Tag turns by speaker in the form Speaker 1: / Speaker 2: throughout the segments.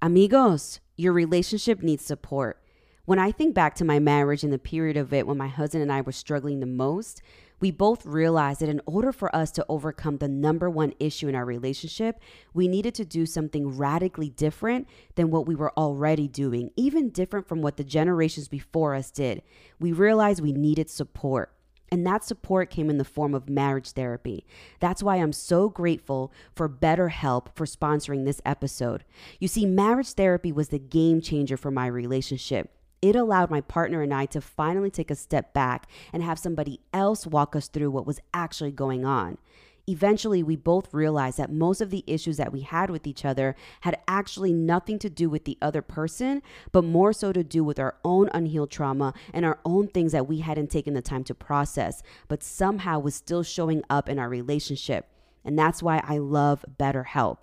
Speaker 1: Amigos, your relationship needs support. When I think back to my marriage and the period of it when my husband and I were struggling the most, we both realized that in order for us to overcome the number one issue in our relationship, we needed to do something radically different than what we were already doing, even different from what the generations before us did. We realized we needed support. And that support came in the form of marriage therapy. That's why I'm so grateful for BetterHelp for sponsoring this episode. You see, marriage therapy was the game changer for my relationship. It allowed my partner and I to finally take a step back and have somebody else walk us through what was actually going on. Eventually, we both realized that most of the issues that we had with each other had actually nothing to do with the other person, but more so to do with our own unhealed trauma and our own things that we hadn't taken the time to process, but somehow was still showing up in our relationship. And that's why I love BetterHelp.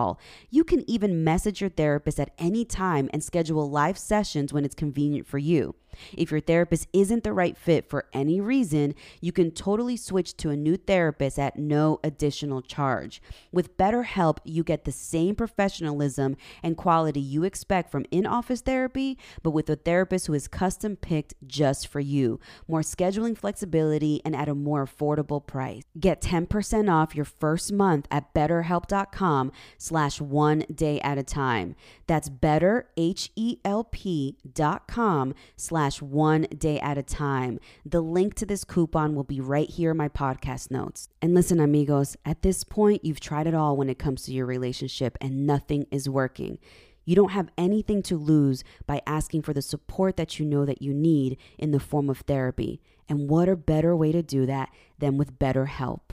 Speaker 1: call. You can even message your therapist at any time and schedule live sessions when it's convenient for you. If your therapist isn't the right fit for any reason, you can totally switch to a new therapist at no additional charge. With BetterHelp, you get the same professionalism and quality you expect from in office therapy, but with a therapist who is custom picked just for you. More scheduling flexibility and at a more affordable price. Get 10% off your first month at betterhelp.com slash one day at a time. That's better, H-E-L-P dot com slash slash one day at a time. The link to this coupon will be right here in my podcast notes. And listen, amigos, at this point, you've tried it all when it comes to your relationship and nothing is working. You don't have anything to lose by asking for the support that you know that you need in the form of therapy. And what a better way to do that than with BetterHelp?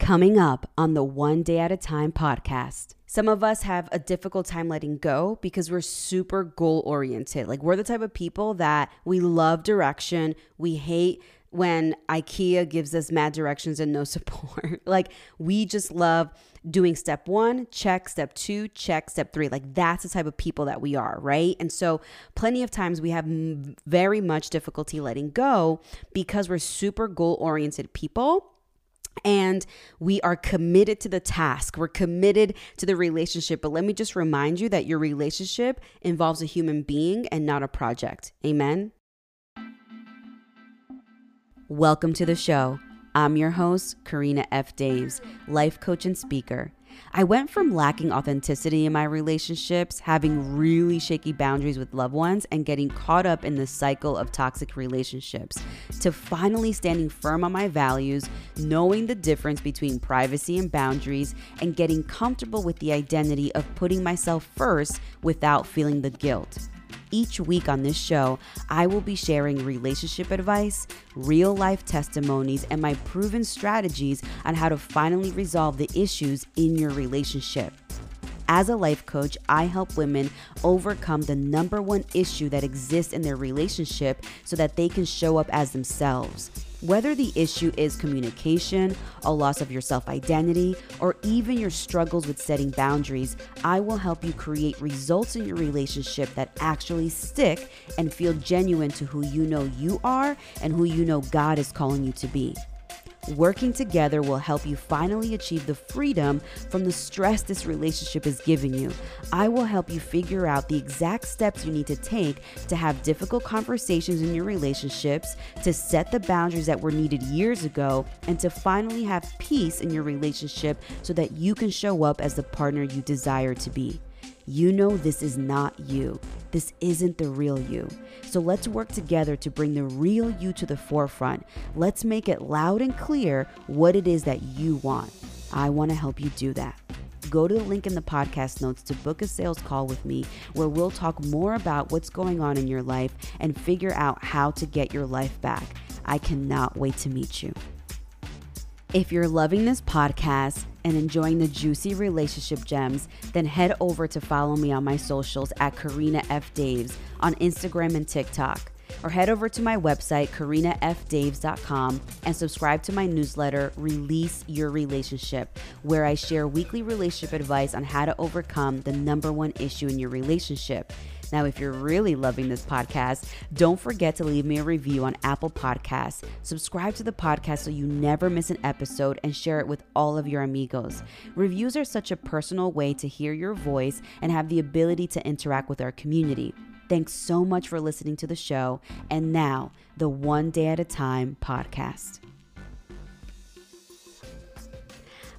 Speaker 1: Coming up on the One Day at a Time podcast. Some of us have a difficult time letting go because we're super goal oriented. Like, we're the type of people that we love direction. We hate when IKEA gives us mad directions and no support. like, we just love doing step one, check, step two, check, step three. Like, that's the type of people that we are, right? And so, plenty of times we have very much difficulty letting go because we're super goal oriented people and we are committed to the task. We're committed to the relationship. But let me just remind you that your relationship involves a human being and not a project. Amen. Welcome to the show. I'm your host, Karina F. Daves, life coach and speaker. I went from lacking authenticity in my relationships, having really shaky boundaries with loved ones, and getting caught up in the cycle of toxic relationships, to finally standing firm on my values, knowing the difference between privacy and boundaries, and getting comfortable with the identity of putting myself first without feeling the guilt. Each week on this show, I will be sharing relationship advice, real life testimonies, and my proven strategies on how to finally resolve the issues in your relationship. As a life coach, I help women overcome the number one issue that exists in their relationship so that they can show up as themselves. Whether the issue is communication, a loss of your self identity, or even your struggles with setting boundaries, I will help you create results in your relationship that actually stick and feel genuine to who you know you are and who you know God is calling you to be. Working together will help you finally achieve the freedom from the stress this relationship is giving you. I will help you figure out the exact steps you need to take to have difficult conversations in your relationships, to set the boundaries that were needed years ago, and to finally have peace in your relationship so that you can show up as the partner you desire to be. You know this is not you. This isn't the real you. So let's work together to bring the real you to the forefront. Let's make it loud and clear what it is that you want. I want to help you do that. Go to the link in the podcast notes to book a sales call with me where we'll talk more about what's going on in your life and figure out how to get your life back. I cannot wait to meet you. If you're loving this podcast and enjoying the juicy relationship gems, then head over to follow me on my socials at Karina F. Daves on Instagram and TikTok. Or head over to my website, karinafdaves.com, and subscribe to my newsletter, Release Your Relationship, where I share weekly relationship advice on how to overcome the number one issue in your relationship now, if you're really loving this podcast, don't forget to leave me a review on Apple Podcasts. Subscribe to the podcast so you never miss an episode and share it with all of your amigos. Reviews are such a personal way to hear your voice and have the ability to interact with our community. Thanks so much for listening to the show. And now, the One Day at a Time podcast.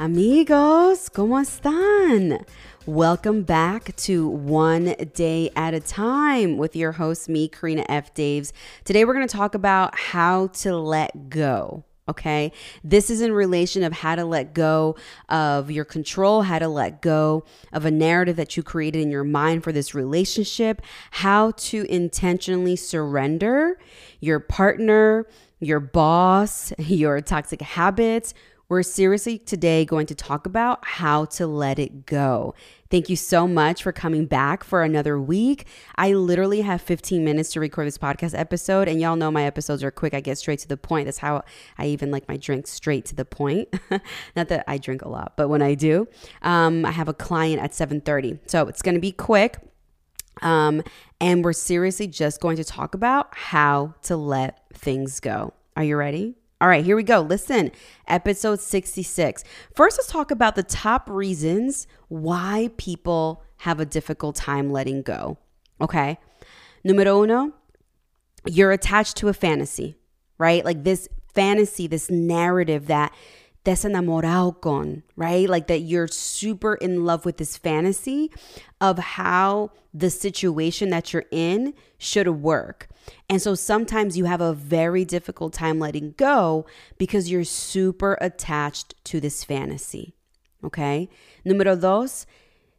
Speaker 1: Amigos, ¿cómo están? Welcome back to One Day at a Time with your host, me, Karina F. Daves. Today we're going to talk about how to let go. Okay. This is in relation of how to let go of your control, how to let go of a narrative that you created in your mind for this relationship, how to intentionally surrender your partner, your boss, your toxic habits, we're seriously today going to talk about how to let it go. Thank you so much for coming back for another week. I literally have 15 minutes to record this podcast episode, and y'all know my episodes are quick. I get straight to the point. That's how I even like my drinks straight to the point. Not that I drink a lot, but when I do, um, I have a client at 7:30, so it's going to be quick. Um, and we're seriously just going to talk about how to let things go. Are you ready? All right, here we go. Listen, episode 66. First, let's talk about the top reasons why people have a difficult time letting go. Okay. Numero uno, you're attached to a fantasy, right? Like this fantasy, this narrative that desenamorado con, right? Like that you're super in love with this fantasy of how the situation that you're in should work. And so sometimes you have a very difficult time letting go because you're super attached to this fantasy. Okay. Número dos,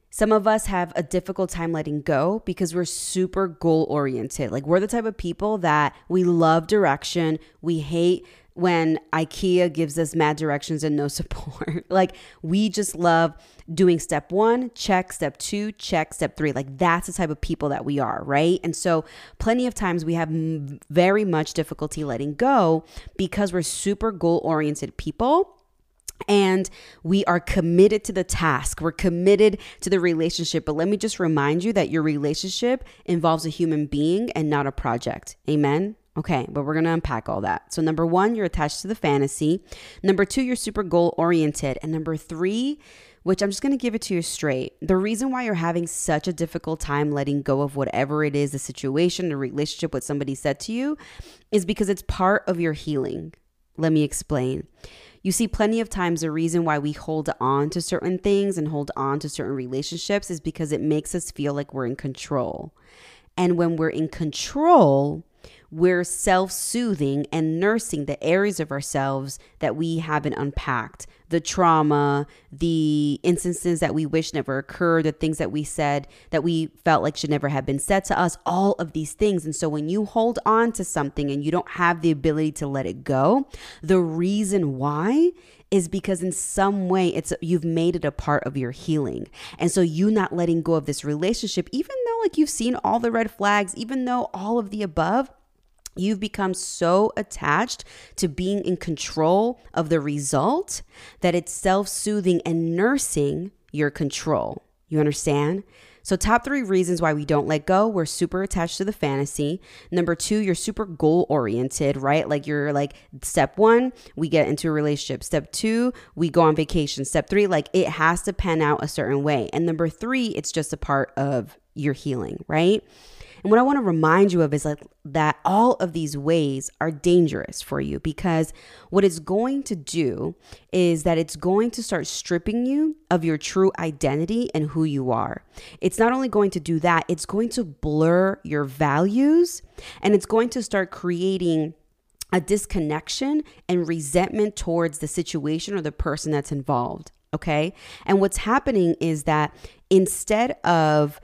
Speaker 1: some of us have a difficult time letting go because we're super goal oriented. Like we're the type of people that we love direction. We hate when IKEA gives us mad directions and no support. like we just love doing step one, check, step two, check, step three. Like that's the type of people that we are, right? And so plenty of times we have very much difficulty letting go because we're super goal oriented people and we are committed to the task. We're committed to the relationship. But let me just remind you that your relationship involves a human being and not a project. Amen. Okay, but we're gonna unpack all that. So, number one, you're attached to the fantasy. Number two, you're super goal oriented. And number three, which I'm just gonna give it to you straight, the reason why you're having such a difficult time letting go of whatever it is the situation, the relationship, what somebody said to you, is because it's part of your healing. Let me explain. You see, plenty of times the reason why we hold on to certain things and hold on to certain relationships is because it makes us feel like we're in control. And when we're in control, we're self soothing and nursing the areas of ourselves that we haven't unpacked the trauma, the instances that we wish never occurred, the things that we said that we felt like should never have been said to us, all of these things. And so when you hold on to something and you don't have the ability to let it go, the reason why is because in some way it's you've made it a part of your healing. And so you not letting go of this relationship even though like you've seen all the red flags, even though all of the above, You've become so attached to being in control of the result that it's self soothing and nursing your control. You understand? So, top three reasons why we don't let go we're super attached to the fantasy. Number two, you're super goal oriented, right? Like, you're like, step one, we get into a relationship. Step two, we go on vacation. Step three, like, it has to pan out a certain way. And number three, it's just a part of your healing, right? And what I want to remind you of is like that all of these ways are dangerous for you because what it's going to do is that it's going to start stripping you of your true identity and who you are. It's not only going to do that, it's going to blur your values and it's going to start creating a disconnection and resentment towards the situation or the person that's involved. Okay. And what's happening is that instead of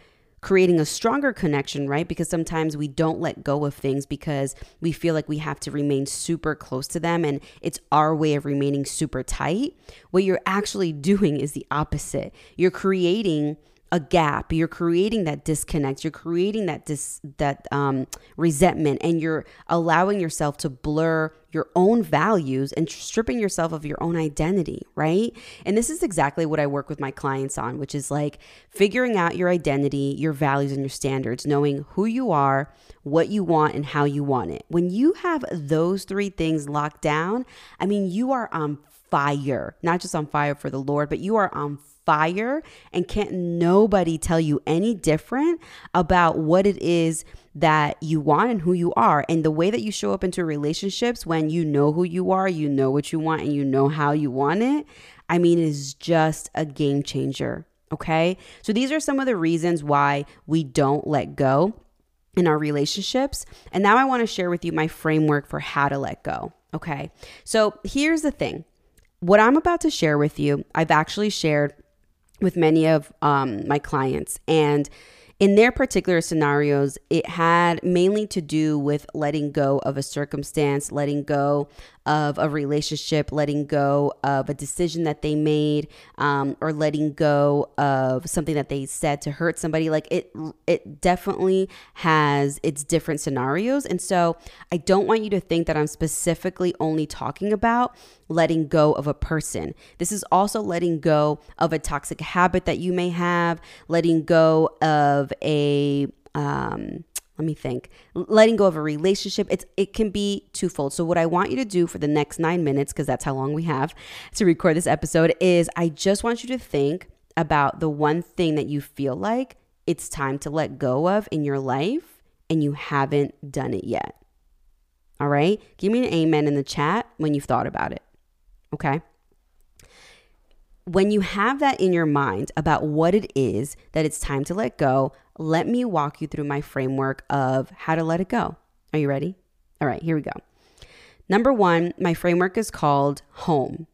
Speaker 1: creating a stronger connection, right? Because sometimes we don't let go of things because we feel like we have to remain super close to them and it's our way of remaining super tight. What you're actually doing is the opposite. You're creating a gap. You're creating that disconnect. You're creating that dis that um, resentment and you're allowing yourself to blur your own values and stripping yourself of your own identity right? And this is exactly what i work with my clients on which is like figuring out your identity your values and your standards knowing who you are what you want and how you want it. When you have those three things locked down i mean you are on fire. Not just on fire for the lord but you are on fire and can't nobody tell you any different about what it is that you want and who you are. And the way that you show up into relationships when you know who you are, you know what you want, and you know how you want it, I mean, it is just a game changer. Okay. So these are some of the reasons why we don't let go in our relationships. And now I want to share with you my framework for how to let go. Okay. So here's the thing what I'm about to share with you, I've actually shared with many of um, my clients. And in their particular scenarios, it had mainly to do with letting go of a circumstance, letting go of a relationship, letting go of a decision that they made, um, or letting go of something that they said to hurt somebody. Like it, it definitely has its different scenarios. And so I don't want you to think that I'm specifically only talking about letting go of a person. This is also letting go of a toxic habit that you may have, letting go of a, um, let me think. Letting go of a relationship it's it can be twofold. So what i want you to do for the next nine minutes because that's how long we have to record this episode is i just want you to think about the one thing that you feel like it's time to let go of in your life and you haven't done it yet. All right? Give me an amen in the chat when you've thought about it. Okay when you have that in your mind about what it is that it's time to let go, let me walk you through my framework of how to let it go. Are you ready? All right, here we go. Number one, my framework is called home.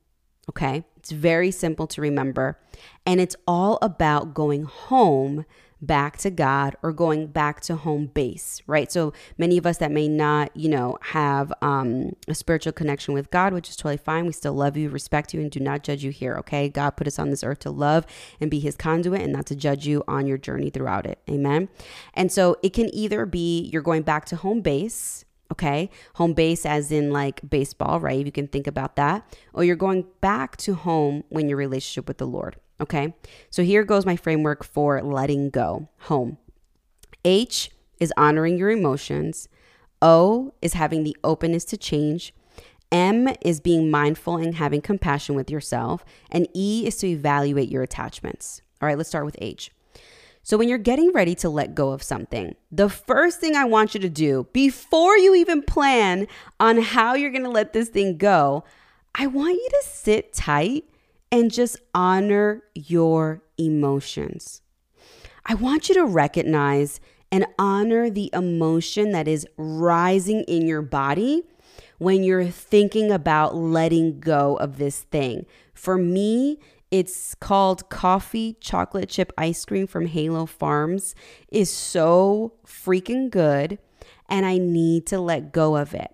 Speaker 1: Okay, it's very simple to remember, and it's all about going home back to God or going back to home base, right? So many of us that may not, you know, have um, a spiritual connection with God, which is totally fine. We still love you, respect you, and do not judge you here, okay? God put us on this earth to love and be his conduit and not to judge you on your journey throughout it. Amen. And so it can either be you're going back to home base, okay? Home base, as in like baseball, right? You can think about that. Or you're going back to home when your relationship with the Lord. Okay, so here goes my framework for letting go home. H is honoring your emotions. O is having the openness to change. M is being mindful and having compassion with yourself. And E is to evaluate your attachments. All right, let's start with H. So, when you're getting ready to let go of something, the first thing I want you to do before you even plan on how you're going to let this thing go, I want you to sit tight and just honor your emotions. I want you to recognize and honor the emotion that is rising in your body when you're thinking about letting go of this thing. For me, it's called coffee chocolate chip ice cream from Halo Farms is so freaking good and I need to let go of it.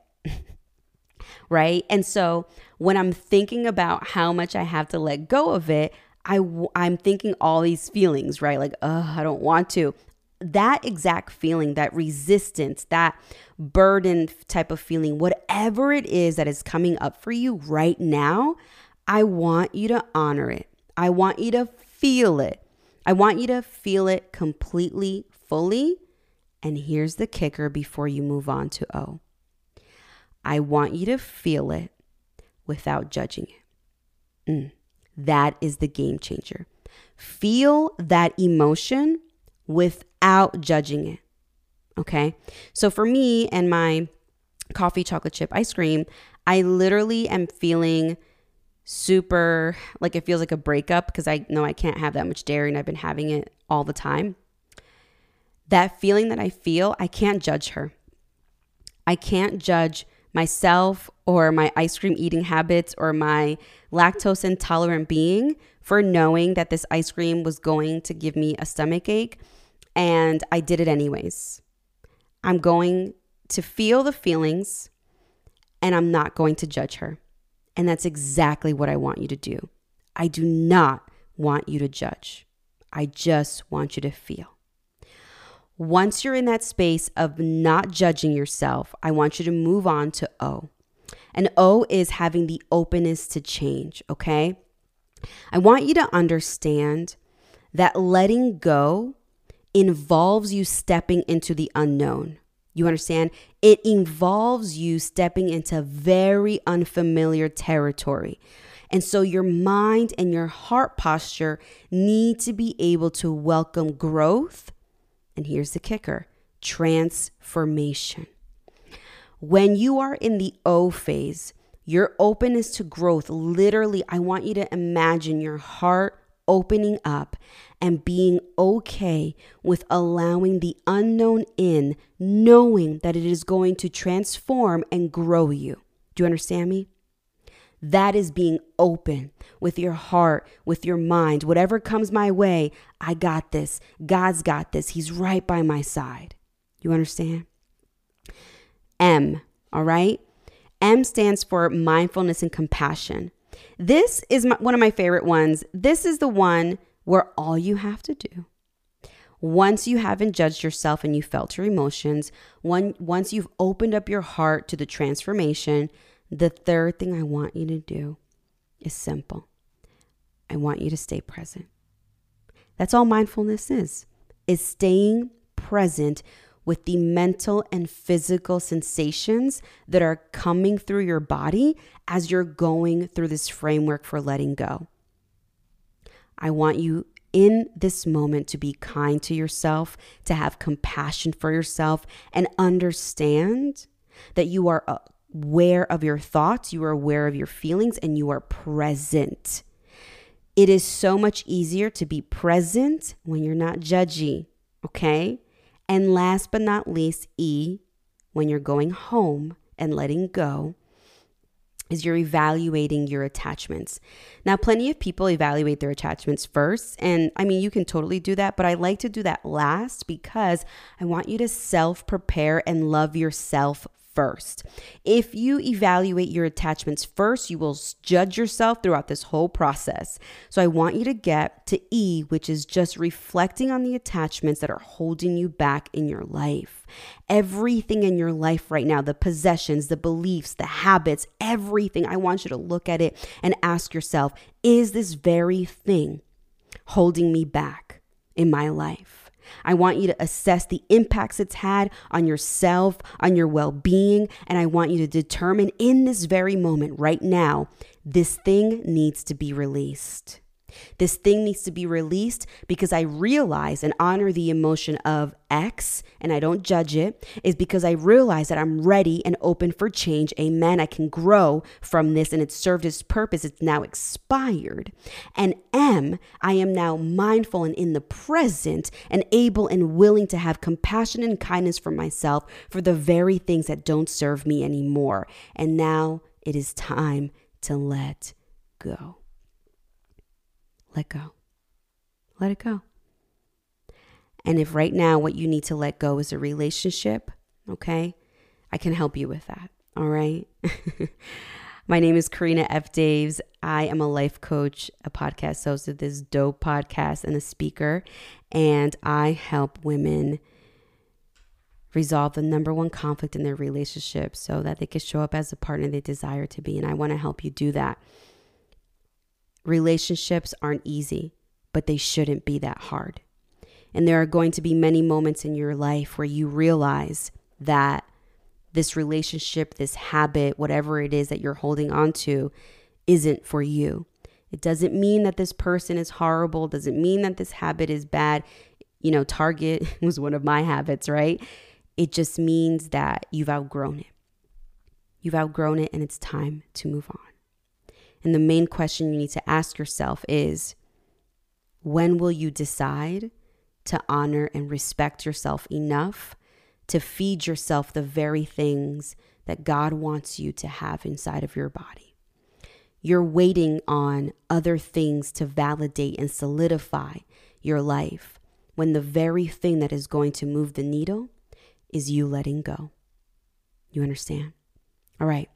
Speaker 1: Right? And so when I'm thinking about how much I have to let go of it, I, I'm thinking all these feelings, right? Like, oh, I don't want to. That exact feeling, that resistance, that burden type of feeling, whatever it is that is coming up for you right now, I want you to honor it. I want you to feel it. I want you to feel it completely, fully. And here's the kicker before you move on to O I want you to feel it without judging it. Mm, that is the game changer. Feel that emotion without judging it. Okay. So for me and my coffee chocolate chip ice cream, I literally am feeling super like it feels like a breakup because I know I can't have that much dairy and I've been having it all the time. That feeling that I feel, I can't judge her. I can't judge myself or my ice cream eating habits or my lactose intolerant being for knowing that this ice cream was going to give me a stomach ache. and I did it anyways. I'm going to feel the feelings and I'm not going to judge her. And that's exactly what I want you to do. I do not want you to judge. I just want you to feel. Once you're in that space of not judging yourself, I want you to move on to O. And O is having the openness to change, okay? I want you to understand that letting go involves you stepping into the unknown. You understand? It involves you stepping into very unfamiliar territory. And so your mind and your heart posture need to be able to welcome growth. And here's the kicker transformation. When you are in the O phase, your openness to growth, literally, I want you to imagine your heart opening up and being okay with allowing the unknown in, knowing that it is going to transform and grow you. Do you understand me? That is being open with your heart, with your mind. Whatever comes my way, I got this. God's got this. He's right by my side. You understand? M, all right? M stands for mindfulness and compassion. This is my, one of my favorite ones. This is the one where all you have to do once you haven't judged yourself and you felt your emotions, one, once you've opened up your heart to the transformation, the third thing I want you to do is simple. I want you to stay present. That's all mindfulness is. Is staying present with the mental and physical sensations that are coming through your body as you're going through this framework for letting go. I want you in this moment to be kind to yourself, to have compassion for yourself, and understand that you are aware of your thoughts, you are aware of your feelings, and you are present. It is so much easier to be present when you're not judgy, okay? And last but not least, E, when you're going home and letting go, is you're evaluating your attachments. Now, plenty of people evaluate their attachments first. And I mean, you can totally do that, but I like to do that last because I want you to self prepare and love yourself first. If you evaluate your attachments first, you will judge yourself throughout this whole process. So I want you to get to E, which is just reflecting on the attachments that are holding you back in your life. Everything in your life right now, the possessions, the beliefs, the habits, everything, I want you to look at it and ask yourself, is this very thing holding me back in my life? I want you to assess the impacts it's had on yourself, on your well being, and I want you to determine in this very moment, right now, this thing needs to be released. This thing needs to be released because I realize and honor the emotion of X and I don't judge it, is because I realize that I'm ready and open for change. Amen. I can grow from this and it served its purpose. It's now expired. And M, I am now mindful and in the present and able and willing to have compassion and kindness for myself for the very things that don't serve me anymore. And now it is time to let go let go. Let it go. And if right now what you need to let go is a relationship, okay, I can help you with that. All right. My name is Karina F. Daves. I am a life coach, a podcast host of this dope podcast, and a speaker. And I help women resolve the number one conflict in their relationship so that they can show up as the partner they desire to be. And I want to help you do that. Relationships aren't easy, but they shouldn't be that hard. And there are going to be many moments in your life where you realize that this relationship, this habit, whatever it is that you're holding on to, isn't for you. It doesn't mean that this person is horrible, doesn't mean that this habit is bad. You know, Target was one of my habits, right? It just means that you've outgrown it. You've outgrown it and it's time to move on. And the main question you need to ask yourself is when will you decide to honor and respect yourself enough to feed yourself the very things that God wants you to have inside of your body? You're waiting on other things to validate and solidify your life. when the very thing that is going to move the needle is you letting go. You understand? All right.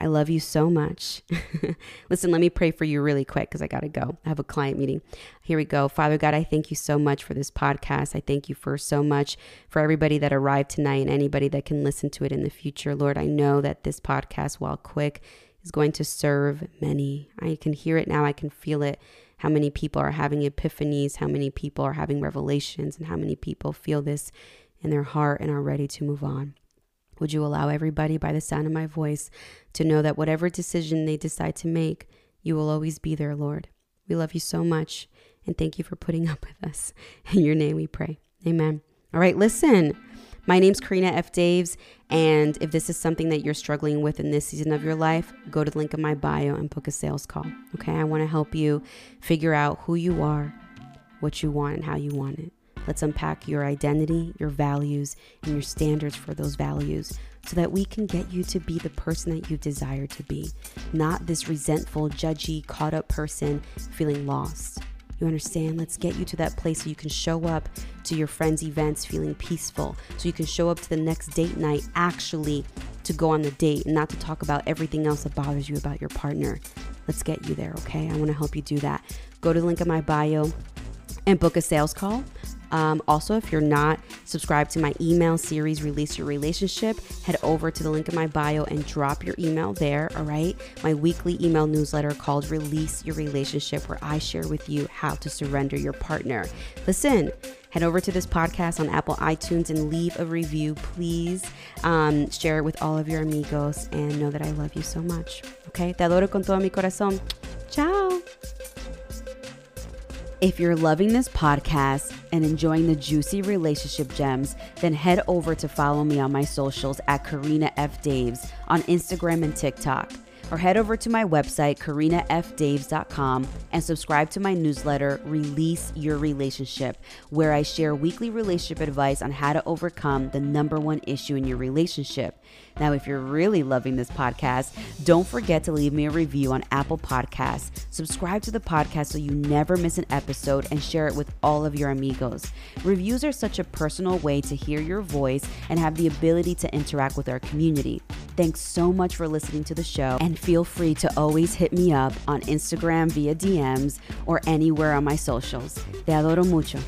Speaker 1: I love you so much. Listen, let me pray for you really quick because I got to go. I have a client meeting. Here we go. Father God, I thank you so much for this podcast. I thank you for so much for everybody that arrived tonight and anybody that can listen to it in the future. Lord, I know that this podcast, while quick, is going to serve many. I can hear it now. I can feel it. How many people are having epiphanies, how many people are having revelations, and how many people feel this in their heart and are ready to move on. Would you allow everybody by the sound of my voice to know that whatever decision they decide to make, you will always be there, Lord? We love you so much and thank you for putting up with us. In your name we pray. Amen. All right, listen. My name's Karina F. Daves, and if this is something that you're struggling with in this season of your life, go to the link in my bio and book a sales call. Okay, I want to help you figure out who you are, what you want, and how you want it. Let's unpack your identity, your values, and your standards for those values so that we can get you to be the person that you desire to be, not this resentful, judgy, caught up person feeling lost. You understand? Let's get you to that place so you can show up to your friends' events feeling peaceful, so you can show up to the next date night actually to go on the date and not to talk about everything else that bothers you about your partner. Let's get you there, okay? I want to help you do that. Go to the link in my bio and book a sales call. Um, also, if you're not subscribed to my email series, Release Your Relationship, head over to the link in my bio and drop your email there. All right. My weekly email newsletter called Release Your Relationship, where I share with you how to surrender your partner. Listen, head over to this podcast on Apple iTunes and leave a review, please. Um, share it with all of your amigos and know that I love you so much. Okay, te adoro con todo mi corazón. Ciao. If you're loving this podcast and enjoying the juicy relationship gems, then head over to follow me on my socials at Karina F. Daves on Instagram and TikTok or head over to my website, karinafdaves.com, and subscribe to my newsletter, Release Your Relationship, where I share weekly relationship advice on how to overcome the number one issue in your relationship. Now, if you're really loving this podcast, don't forget to leave me a review on Apple Podcasts. Subscribe to the podcast so you never miss an episode and share it with all of your amigos. Reviews are such a personal way to hear your voice and have the ability to interact with our community. Thanks so much for listening to the show, and feel free to always hit me up on Instagram via DMs or anywhere on my socials. Te adoro mucho.